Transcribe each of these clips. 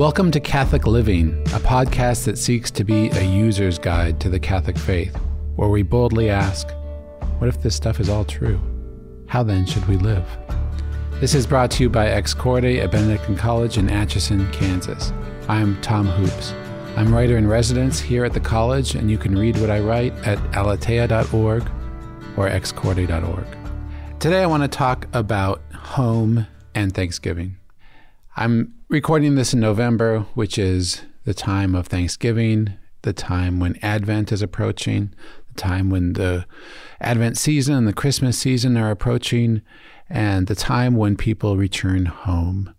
Welcome to Catholic Living, a podcast that seeks to be a user's guide to the Catholic faith, where we boldly ask, what if this stuff is all true? How then should we live? This is brought to you by Ex Corde at Benedictine College in Atchison, Kansas. I'm Tom Hoopes. I'm writer in residence here at the college, and you can read what I write at aleteia.org or excorde.org. Today, I want to talk about home and Thanksgiving. I'm recording this in November, which is the time of Thanksgiving, the time when Advent is approaching, the time when the Advent season and the Christmas season are approaching, and the time when people return home,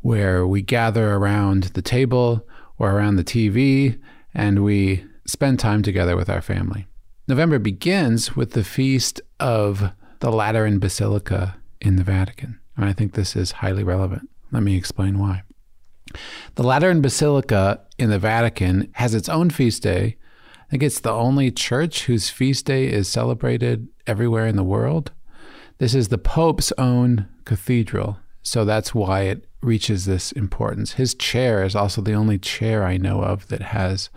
where we gather around the table or around the TV and we spend time together with our family. November begins with the feast of the Lateran Basilica in the Vatican. And I think this is highly relevant. Let me explain why. The Lateran Basilica in the Vatican has its own feast day. I think it's the only church whose feast day is celebrated everywhere in the world. This is the Pope's own cathedral, so that's why it reaches this importance. His chair is also the only chair I know of that has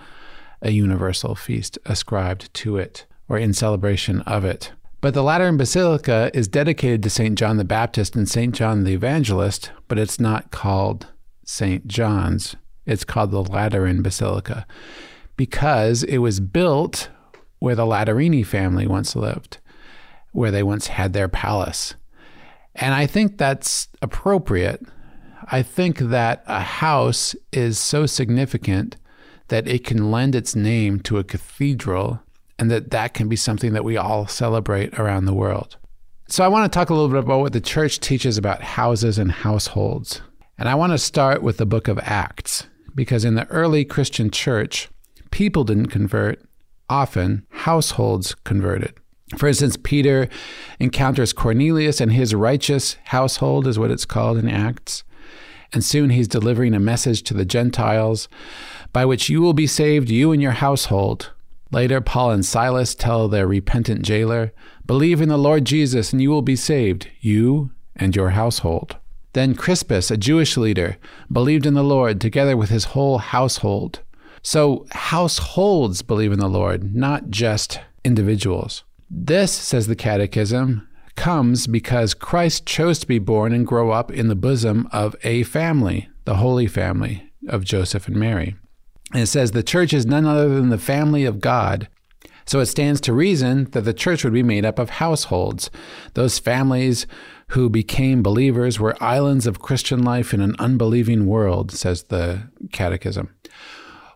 a universal feast ascribed to it or in celebration of it. But the Lateran Basilica is dedicated to St. John the Baptist and St. John the Evangelist, but it's not called St. John's. It's called the Lateran Basilica because it was built where the Laterani family once lived, where they once had their palace. And I think that's appropriate. I think that a house is so significant that it can lend its name to a cathedral and that that can be something that we all celebrate around the world. So I want to talk a little bit about what the church teaches about houses and households. And I want to start with the book of Acts, because in the early Christian church, people didn't convert, often households converted. For instance, Peter encounters Cornelius and his righteous household, is what it's called in Acts. And soon he's delivering a message to the Gentiles by which you will be saved, you and your household. Later, Paul and Silas tell their repentant jailer, Believe in the Lord Jesus and you will be saved, you and your household. Then Crispus, a Jewish leader, believed in the Lord together with his whole household. So households believe in the Lord, not just individuals. This, says the Catechism, comes because Christ chose to be born and grow up in the bosom of a family, the Holy Family of Joseph and Mary. And it says the church is none other than the family of God. So it stands to reason that the church would be made up of households. Those families who became believers were islands of Christian life in an unbelieving world, says the Catechism.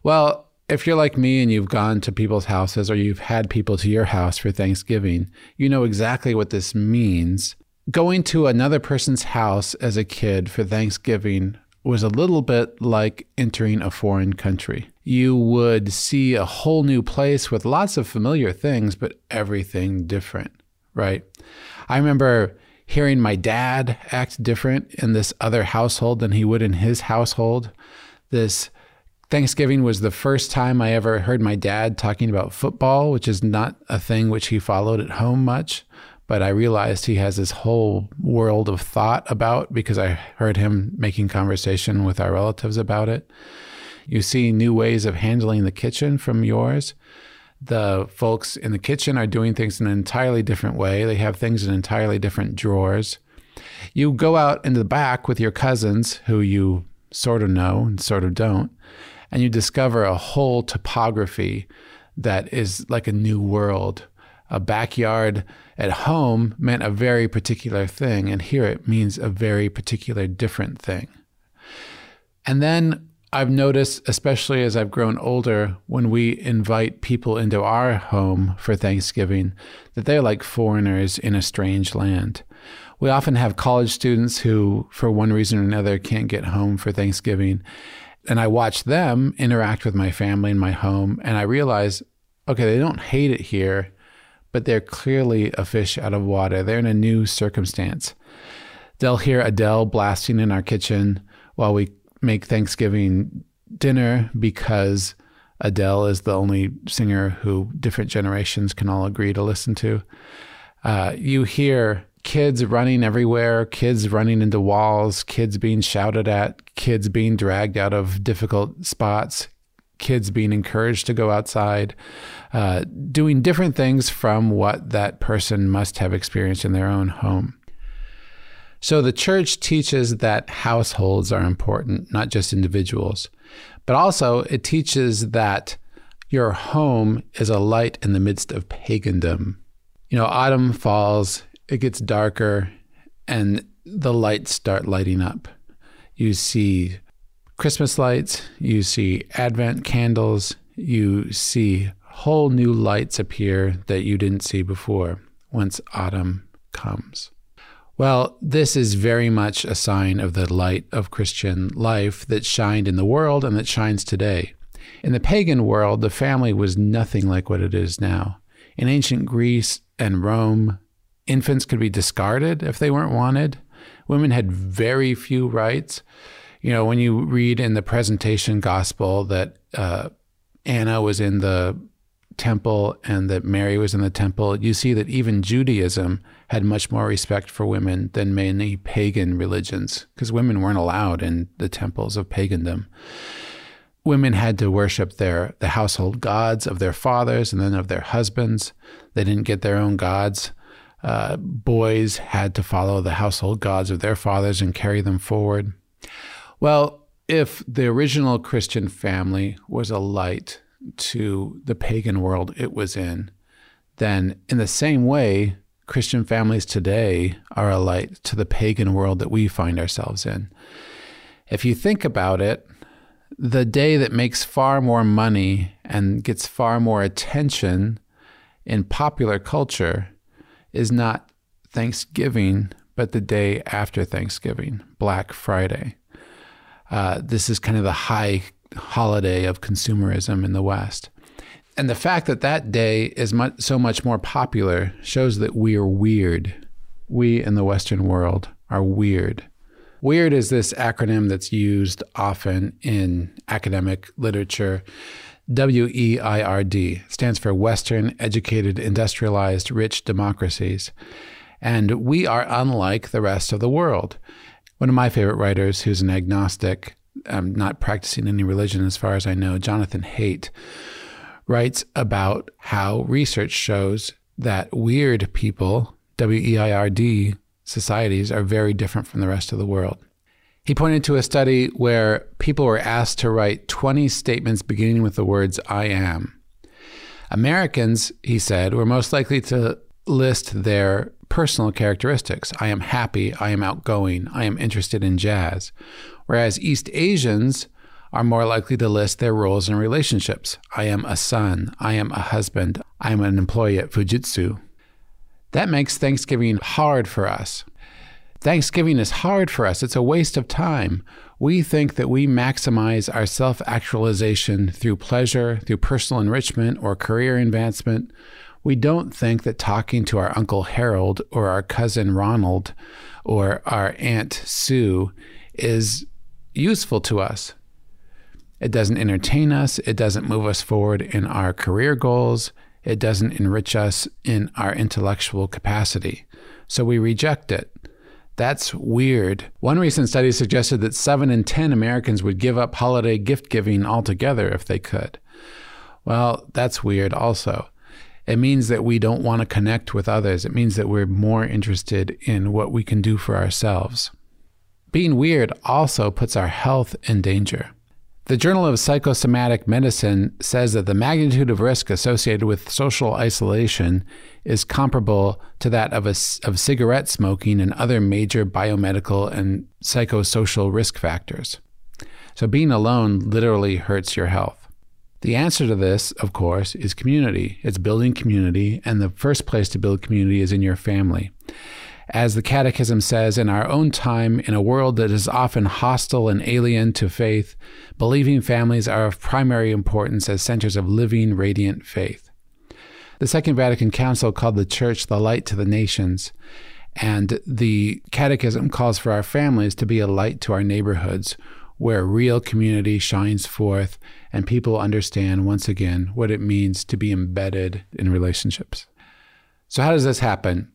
Well, if you're like me and you've gone to people's houses or you've had people to your house for Thanksgiving, you know exactly what this means. Going to another person's house as a kid for Thanksgiving was a little bit like entering a foreign country. You would see a whole new place with lots of familiar things, but everything different, right? I remember hearing my dad act different in this other household than he would in his household. This Thanksgiving was the first time I ever heard my dad talking about football, which is not a thing which he followed at home much but I realized he has this whole world of thought about because I heard him making conversation with our relatives about it. You see new ways of handling the kitchen from yours. The folks in the kitchen are doing things in an entirely different way. They have things in entirely different drawers. You go out into the back with your cousins who you sort of know and sort of don't, and you discover a whole topography that is like a new world a backyard at home meant a very particular thing, and here it means a very particular different thing. And then I've noticed, especially as I've grown older, when we invite people into our home for Thanksgiving, that they're like foreigners in a strange land. We often have college students who, for one reason or another, can't get home for Thanksgiving. And I watch them interact with my family in my home, and I realize, okay, they don't hate it here but they're clearly a fish out of water. They're in a new circumstance. They'll hear Adele blasting in our kitchen while we make Thanksgiving dinner because Adele is the only singer who different generations can all agree to listen to. Uh, you hear kids running everywhere, kids running into walls, kids being shouted at, kids being dragged out of difficult spots, kids being encouraged to go outside, uh, doing different things from what that person must have experienced in their own home. So the church teaches that households are important, not just individuals, but also it teaches that your home is a light in the midst of pagandom. You know, autumn falls, it gets darker, and the lights start lighting up. You see Christmas lights, you see Advent candles, you see whole new lights appear that you didn't see before once autumn comes. Well, this is very much a sign of the light of Christian life that shined in the world and that shines today. In the pagan world, the family was nothing like what it is now. In ancient Greece and Rome, infants could be discarded if they weren't wanted. Women had very few rights. You know, when you read in the presentation gospel that uh, Anna was in the temple and that Mary was in the temple, you see that even Judaism had much more respect for women than many pagan religions, because women weren't allowed in the temples of pagandom. Women had to worship their the household gods of their fathers and then of their husbands. They didn't get their own gods. Uh, boys had to follow the household gods of their fathers and carry them forward. Well, if the original Christian family was a light to the pagan world it was in, then in the same way, Christian families today are a light to the pagan world that we find ourselves in. If you think about it, the day that makes far more money and gets far more attention in popular culture is not Thanksgiving, but the day after Thanksgiving, Black Friday. Uh, this is kind of the high holiday of consumerism in the West. And the fact that that day is much, so much more popular shows that we are weird. We in the Western world are weird. WEIRD is this acronym that's used often in academic literature. W E I R D stands for Western Educated Industrialized Rich Democracies. And we are unlike the rest of the world. One of my favorite writers, who's an agnostic, um, not practicing any religion as far as I know, Jonathan Haidt, writes about how research shows that weird people, W E I R D societies, are very different from the rest of the world. He pointed to a study where people were asked to write 20 statements beginning with the words I am. Americans, he said, were most likely to list their personal characteristics. I am happy, I am outgoing, I am interested in jazz. Whereas East Asians are more likely to list their roles and relationships. I am a son, I am a husband, I am an employee at Fujitsu. That makes Thanksgiving hard for us. Thanksgiving is hard for us. It's a waste of time. We think that we maximize our self actualization through pleasure, through personal enrichment, or career advancement. We don't think that talking to our Uncle Harold or our cousin Ronald or our Aunt Sue is useful to us. It doesn't entertain us. It doesn't move us forward in our career goals. It doesn't enrich us in our intellectual capacity. So we reject it. That's weird. One recent study suggested that 7 in 10 Americans would give up holiday gift giving altogether if they could. Well, that's weird also. It means that we don't want to connect with others. It means that we're more interested in what we can do for ourselves. Being weird also puts our health in danger. The Journal of Psychosomatic Medicine says that the magnitude of risk associated with social isolation is comparable to that of, a, of cigarette smoking and other major biomedical and psychosocial risk factors. So, being alone literally hurts your health. The answer to this, of course, is community. It's building community, and the first place to build community is in your family. As the Catechism says, in our own time, in a world that is often hostile and alien to faith, believing families are of primary importance as centers of living, radiant faith. The Second Vatican Council called the Church the light to the nations, and the Catechism calls for our families to be a light to our neighborhoods, where real community shines forth and people understand once again what it means to be embedded in relationships. So, how does this happen?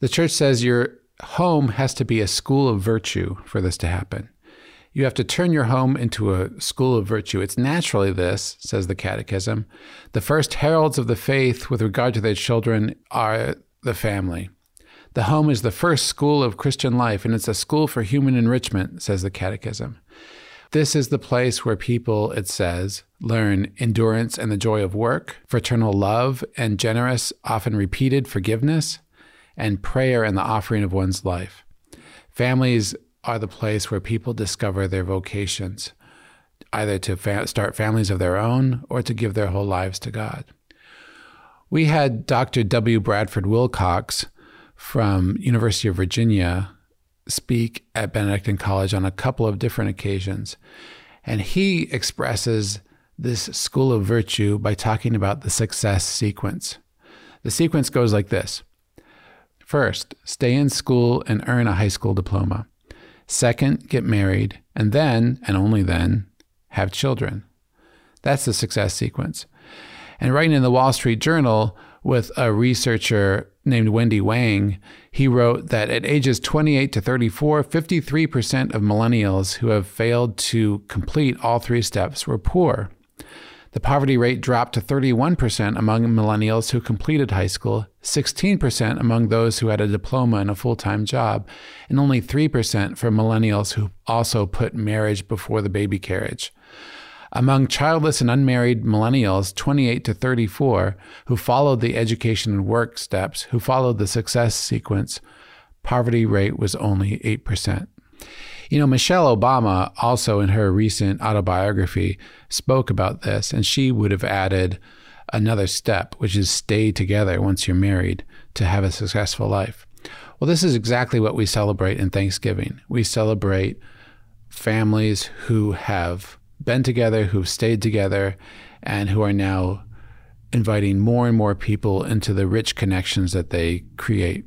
The church says your home has to be a school of virtue for this to happen. You have to turn your home into a school of virtue. It's naturally this, says the Catechism. The first heralds of the faith with regard to their children are the family. The home is the first school of Christian life, and it's a school for human enrichment, says the Catechism. This is the place where people, it says, learn endurance and the joy of work, fraternal love and generous, often repeated forgiveness, and prayer and the offering of one's life. Families are the place where people discover their vocations, either to fa- start families of their own or to give their whole lives to God. We had Dr. W. Bradford Wilcox from University of Virginia speak at Benedictine College on a couple of different occasions, and he expresses this school of virtue by talking about the success sequence. The sequence goes like this. First, stay in school and earn a high school diploma. Second, get married. And then, and only then, have children. That's the success sequence. And writing in the Wall Street Journal with a researcher named Wendy Wang, he wrote that at ages 28 to 34, 53% of millennials who have failed to complete all three steps were poor. The poverty rate dropped to 31% among millennials who completed high school, 16% among those who had a diploma and a full time job, and only 3% for millennials who also put marriage before the baby carriage. Among childless and unmarried millennials, 28 to 34, who followed the education and work steps, who followed the success sequence, poverty rate was only 8%. You know, Michelle Obama also in her recent autobiography spoke about this, and she would have added another step, which is stay together once you're married to have a successful life. Well, this is exactly what we celebrate in Thanksgiving. We celebrate families who have been together, who've stayed together, and who are now inviting more and more people into the rich connections that they create.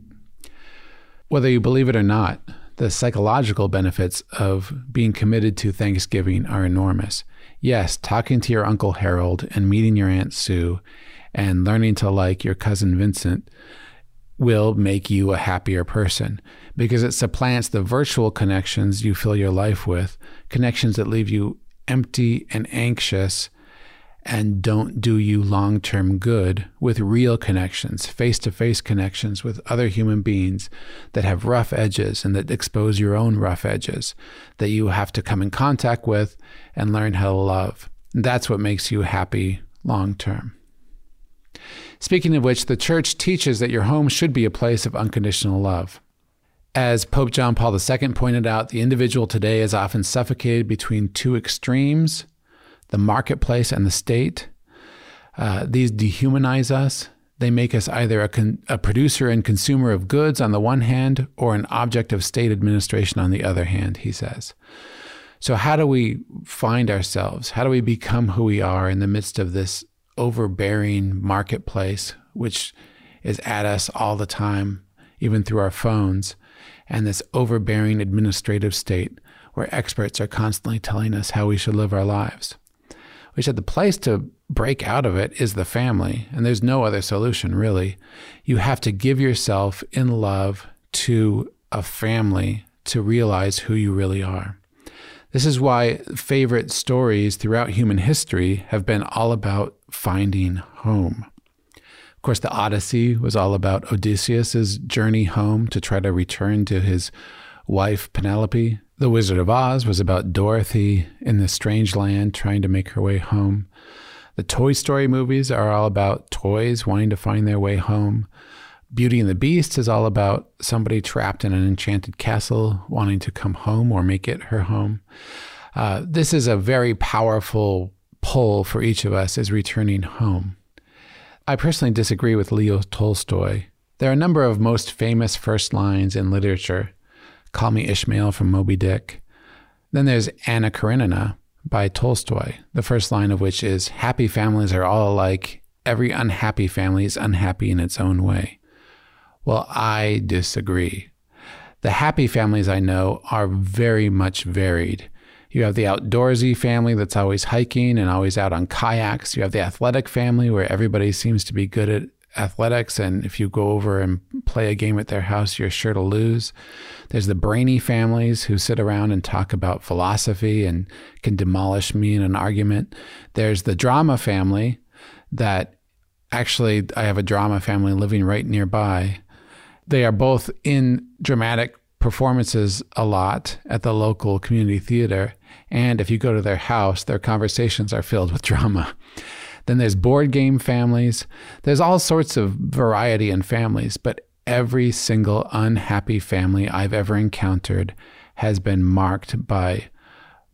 Whether you believe it or not, the psychological benefits of being committed to Thanksgiving are enormous. Yes, talking to your Uncle Harold and meeting your Aunt Sue and learning to like your cousin Vincent will make you a happier person because it supplants the virtual connections you fill your life with, connections that leave you empty and anxious and don't do you long term good with real connections, face to face connections with other human beings that have rough edges and that expose your own rough edges that you have to come in contact with and learn how to love. that's what makes you happy long term. Speaking of which, the church teaches that your home should be a place of unconditional love. As Pope John Paul II pointed out, the individual today is often suffocated between two extremes the marketplace and the state. Uh, these dehumanize us. They make us either a, con- a producer and consumer of goods on the one hand or an object of state administration on the other hand, he says. So, how do we find ourselves? How do we become who we are in the midst of this overbearing marketplace, which is at us all the time, even through our phones, and this overbearing administrative state where experts are constantly telling us how we should live our lives? We said the place to break out of it is the family, and there's no other solution, really. You have to give yourself in love to a family to realize who you really are. This is why favorite stories throughout human history have been all about finding home. Of course, the Odyssey was all about Odysseus's journey home to try to return to his wife Penelope. The Wizard of Oz was about Dorothy in the strange land trying to make her way home. The Toy Story movies are all about toys wanting to find their way home. Beauty and the Beast is all about somebody trapped in an enchanted castle wanting to come home or make it her home. Uh, this is a very powerful pull for each of us is returning home. I personally disagree with Leo Tolstoy. There are a number of most famous first lines in literature Call Me Ishmael from Moby Dick. Then there's Anna Karenina by Tolstoy, the first line of which is Happy families are all alike. Every unhappy family is unhappy in its own way. Well, I disagree. The happy families I know are very much varied. You have the outdoorsy family that's always hiking and always out on kayaks. You have the athletic family where everybody seems to be good at athletics, and if you go over and play a game at their house, you're sure to lose. There's the brainy families who sit around and talk about philosophy and can demolish me in an argument. There's the drama family that actually, I have a drama family living right nearby. They are both in dramatic performances a lot at the local community theater. And if you go to their house, their conversations are filled with drama. Then there's board game families. There's all sorts of variety in families, but every single unhappy family I've ever encountered has been marked by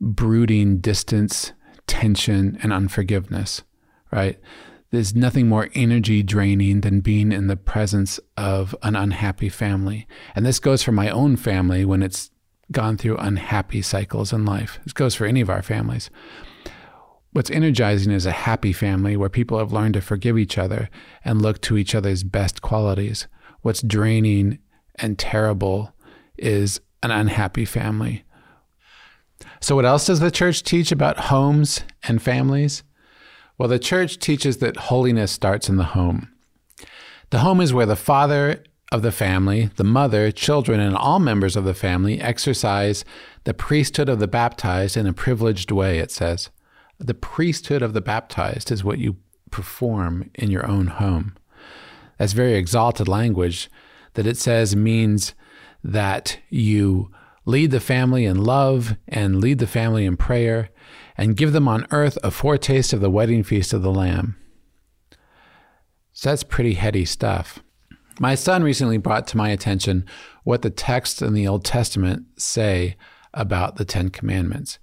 brooding distance, tension, and unforgiveness, right? There's nothing more energy draining than being in the presence of an unhappy family. And this goes for my own family when it's gone through unhappy cycles in life. This goes for any of our families. What's energizing is a happy family where people have learned to forgive each other and look to each other's best qualities. What's draining and terrible is an unhappy family. So, what else does the church teach about homes and families? Well, the church teaches that holiness starts in the home. The home is where the father of the family, the mother, children, and all members of the family exercise the priesthood of the baptized in a privileged way, it says. The priesthood of the baptized is what you perform in your own home. That's very exalted language that it says means that you lead the family in love and lead the family in prayer and give them on earth a foretaste of the wedding feast of the Lamb. So that's pretty heady stuff. My son recently brought to my attention what the texts in the Old Testament say about the Ten Commandments.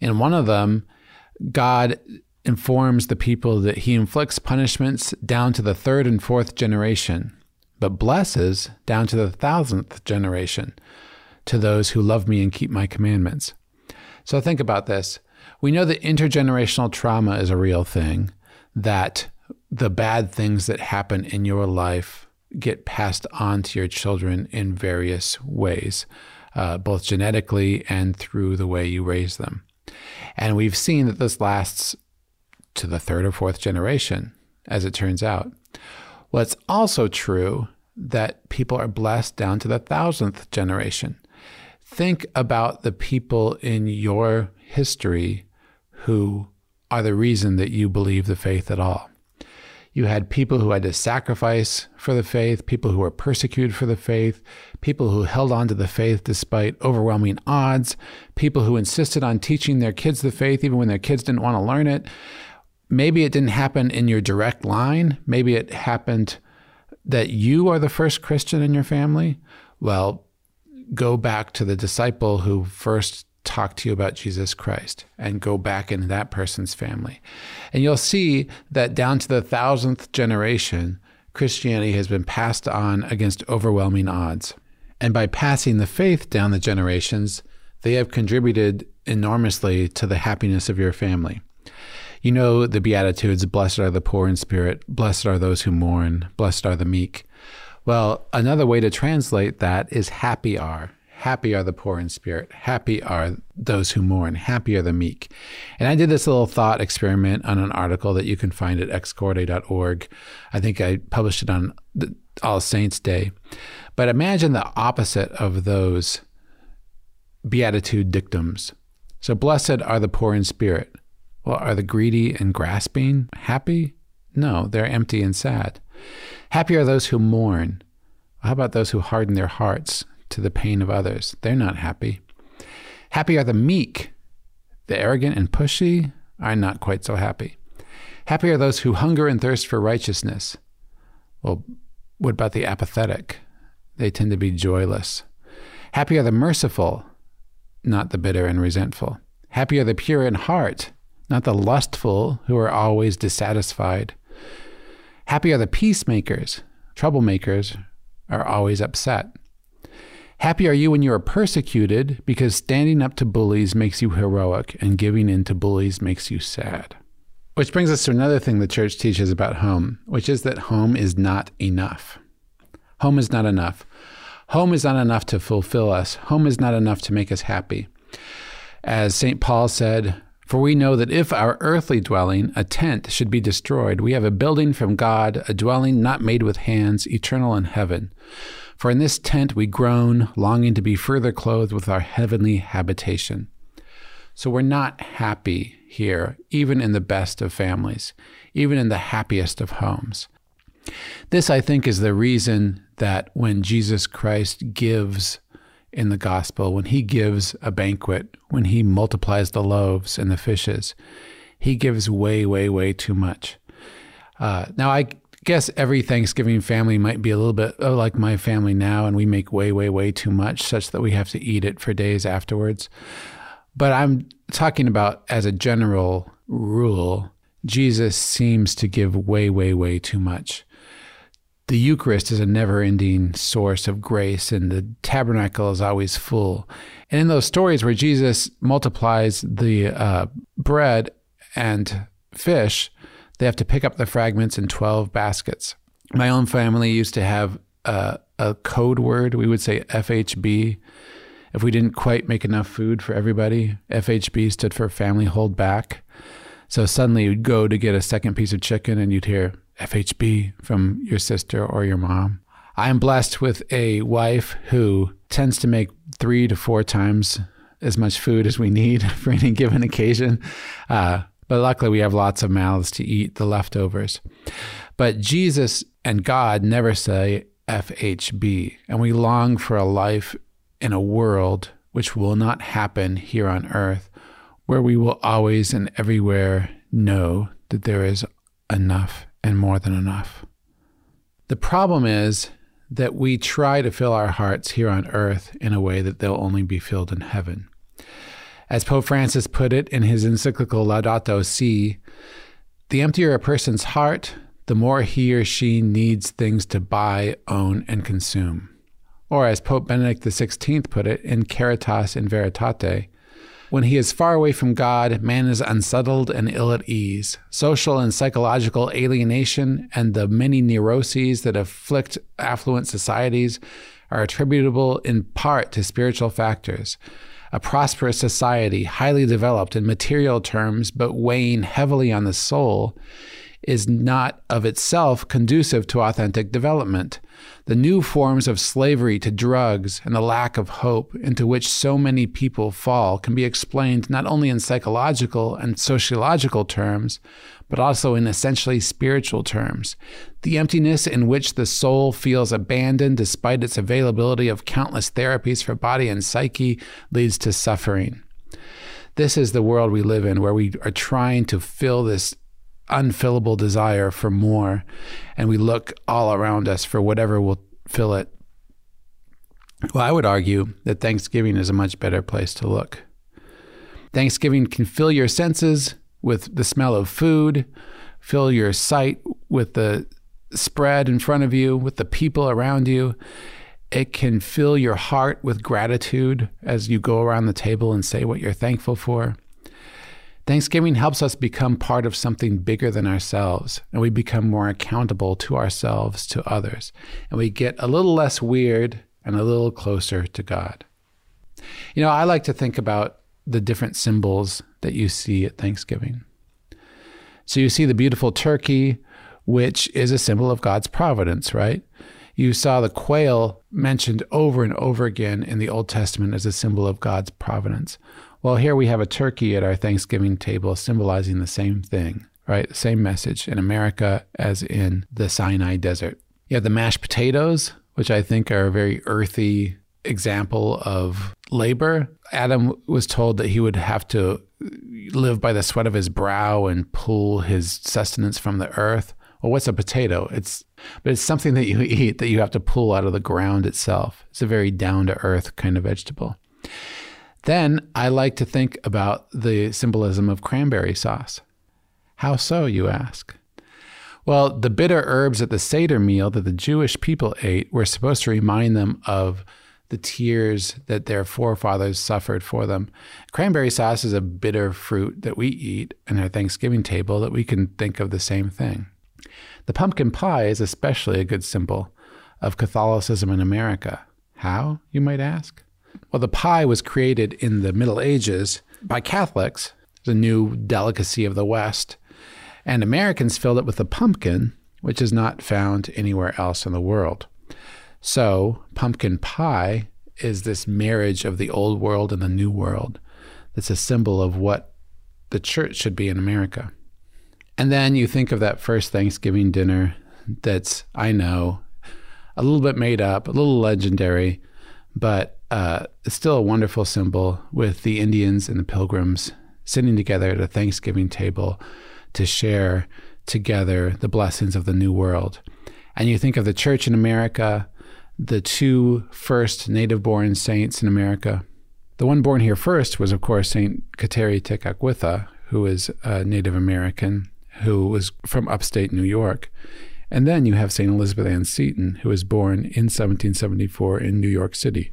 In one of them, God informs the people that he inflicts punishments down to the third and fourth generation, but blesses down to the thousandth generation to those who love me and keep my commandments. So think about this. We know that intergenerational trauma is a real thing, that the bad things that happen in your life get passed on to your children in various ways, uh, both genetically and through the way you raise them. And we've seen that this lasts to the third or fourth generation, as it turns out. Well, it's also true that people are blessed down to the thousandth generation. Think about the people in your history who are the reason that you believe the faith at all. You had people who had to sacrifice for the faith, people who were persecuted for the faith, people who held on to the faith despite overwhelming odds, people who insisted on teaching their kids the faith even when their kids didn't want to learn it. Maybe it didn't happen in your direct line. Maybe it happened that you are the first Christian in your family. Well, go back to the disciple who first talk to you about Jesus Christ and go back into that person's family. And you'll see that down to the thousandth generation, Christianity has been passed on against overwhelming odds. And by passing the faith down the generations, they have contributed enormously to the happiness of your family. You know the Beatitudes Blessed are the poor in spirit, blessed are those who mourn, blessed are the meek. Well, another way to translate that is happy are. Happy are the poor in spirit. Happy are those who mourn. Happy are the meek. And I did this little thought experiment on an article that you can find at excorde.org. I think I published it on All Saints Day. But imagine the opposite of those beatitude dictums. So, blessed are the poor in spirit. Well, are the greedy and grasping happy? No, they're empty and sad. Happy are those who mourn. How about those who harden their hearts? To the pain of others. They're not happy. Happy are the meek. The arrogant and pushy are not quite so happy. Happy are those who hunger and thirst for righteousness. Well, what about the apathetic? They tend to be joyless. Happy are the merciful, not the bitter and resentful. Happy are the pure in heart, not the lustful who are always dissatisfied. Happy are the peacemakers. Troublemakers are always upset. Happy are you when you are persecuted, because standing up to bullies makes you heroic, and giving in to bullies makes you sad. Which brings us to another thing the church teaches about home, which is that home is not enough. Home is not enough. Home is not enough to fulfill us. Home is not enough to make us happy. As St. Paul said, For we know that if our earthly dwelling, a tent, should be destroyed, we have a building from God, a dwelling not made with hands, eternal in heaven. For in this tent we groan, longing to be further clothed with our heavenly habitation. So we're not happy here, even in the best of families, even in the happiest of homes. This, I think, is the reason that when Jesus Christ gives in the gospel, when he gives a banquet, when he multiplies the loaves and the fishes, he gives way, way, way too much. Uh, now, I guess every Thanksgiving family might be a little bit oh, like my family now, and we make way, way, way too much, such that we have to eat it for days afterwards. But I'm talking about as a general rule, Jesus seems to give way, way, way too much the Eucharist is a never ending source of grace, and the tabernacle is always full. And in those stories where Jesus multiplies the uh, bread and fish, they have to pick up the fragments in 12 baskets. My own family used to have a, a code word. We would say FHB. If we didn't quite make enough food for everybody, FHB stood for family hold back. So suddenly you'd go to get a second piece of chicken and you'd hear FHB from your sister or your mom. I am blessed with a wife who tends to make three to four times as much food as we need for any given occasion. Uh, but luckily, we have lots of mouths to eat the leftovers. But Jesus and God never say FHB, and we long for a life in a world which will not happen here on earth, where we will always and everywhere know that there is enough and more than enough. The problem is that we try to fill our hearts here on earth in a way that they'll only be filled in heaven. As Pope Francis put it in his encyclical Laudato Si, the emptier a person's heart, the more he or she needs things to buy, own, and consume. Or as Pope Benedict XVI put it in Caritas in Veritate, when he is far away from God, man is unsettled and ill at ease. Social and psychological alienation and the many neuroses that afflict affluent societies are attributable in part to spiritual factors. A prosperous society, highly developed in material terms, but weighing heavily on the soul, is not of itself conducive to authentic development. The new forms of slavery to drugs and the lack of hope into which so many people fall can be explained not only in psychological and sociological terms, but also in essentially spiritual terms. The emptiness in which the soul feels abandoned despite its availability of countless therapies for body and psyche leads to suffering. This is the world we live in, where we are trying to fill this unfillable desire for more, and we look all around us for whatever will fill it. Well, I would argue that Thanksgiving is a much better place to look. Thanksgiving can fill your senses with the smell of food, fill your sight with the spread in front of you, with the people around you. It can fill your heart with gratitude as you go around the table and say what you're thankful for. Thanksgiving helps us become part of something bigger than ourselves, and we become more accountable to ourselves, to others, and we get a little less weird and a little closer to God. You know, I like to think about the different symbols that you see at Thanksgiving. So you see the beautiful turkey, which is a symbol of God's providence, right? You saw the quail mentioned over and over again in the Old Testament as a symbol of God's providence. Well, here we have a turkey at our Thanksgiving table symbolizing the same thing, right? The same message in America as in the Sinai desert. You have the mashed potatoes, which I think are a very earthy example of labor. Adam was told that he would have to live by the sweat of his brow and pull his sustenance from the earth. Well, what's a potato? It's but it's something that you eat that you have to pull out of the ground itself. It's a very down to earth kind of vegetable. Then I like to think about the symbolism of cranberry sauce. How so, you ask? Well, the bitter herbs at the Seder meal that the Jewish people ate were supposed to remind them of the tears that their forefathers suffered for them. Cranberry sauce is a bitter fruit that we eat in our Thanksgiving table that we can think of the same thing. The pumpkin pie is especially a good symbol of Catholicism in America. How, you might ask? Well, the pie was created in the Middle Ages by Catholics the new delicacy of the West. And Americans filled it with a pumpkin, which is not found anywhere else in the world. So, pumpkin pie is this marriage of the old world and the new world. That's a symbol of what the church should be in America. And then you think of that first Thanksgiving dinner that's, I know, a little bit made up, a little legendary, but uh, it's still a wonderful symbol with the Indians and the pilgrims sitting together at a Thanksgiving table to share together the blessings of the new world. And you think of the church in America, the two first native born saints in America. The one born here first was, of course, St. Kateri Tekakwitha, who is a Native American who was from upstate New York. And then you have St. Elizabeth Ann Seton, who was born in 1774 in New York City.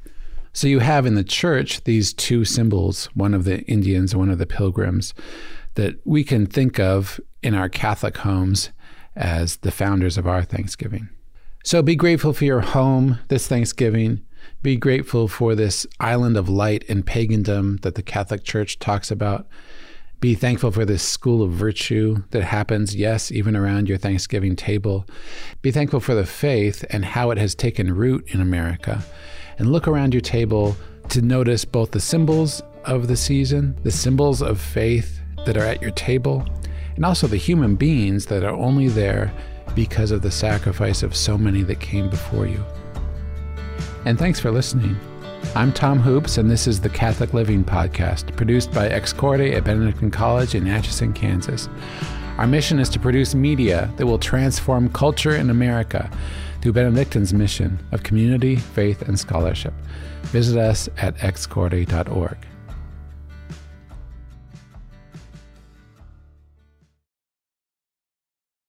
So you have in the church these two symbols, one of the Indians and one of the pilgrims, that we can think of in our Catholic homes as the founders of our Thanksgiving. So be grateful for your home this Thanksgiving. Be grateful for this island of light and pagandom that the Catholic Church talks about. Be thankful for this school of virtue that happens, yes, even around your Thanksgiving table. Be thankful for the faith and how it has taken root in America. And look around your table to notice both the symbols of the season, the symbols of faith that are at your table, and also the human beings that are only there because of the sacrifice of so many that came before you. And thanks for listening. I'm Tom Hoopes, and this is the Catholic Living Podcast, produced by Ex Corde at Benedictine College in Atchison, Kansas. Our mission is to produce media that will transform culture in America through Benedictine's mission of community, faith, and scholarship. Visit us at excorde.org.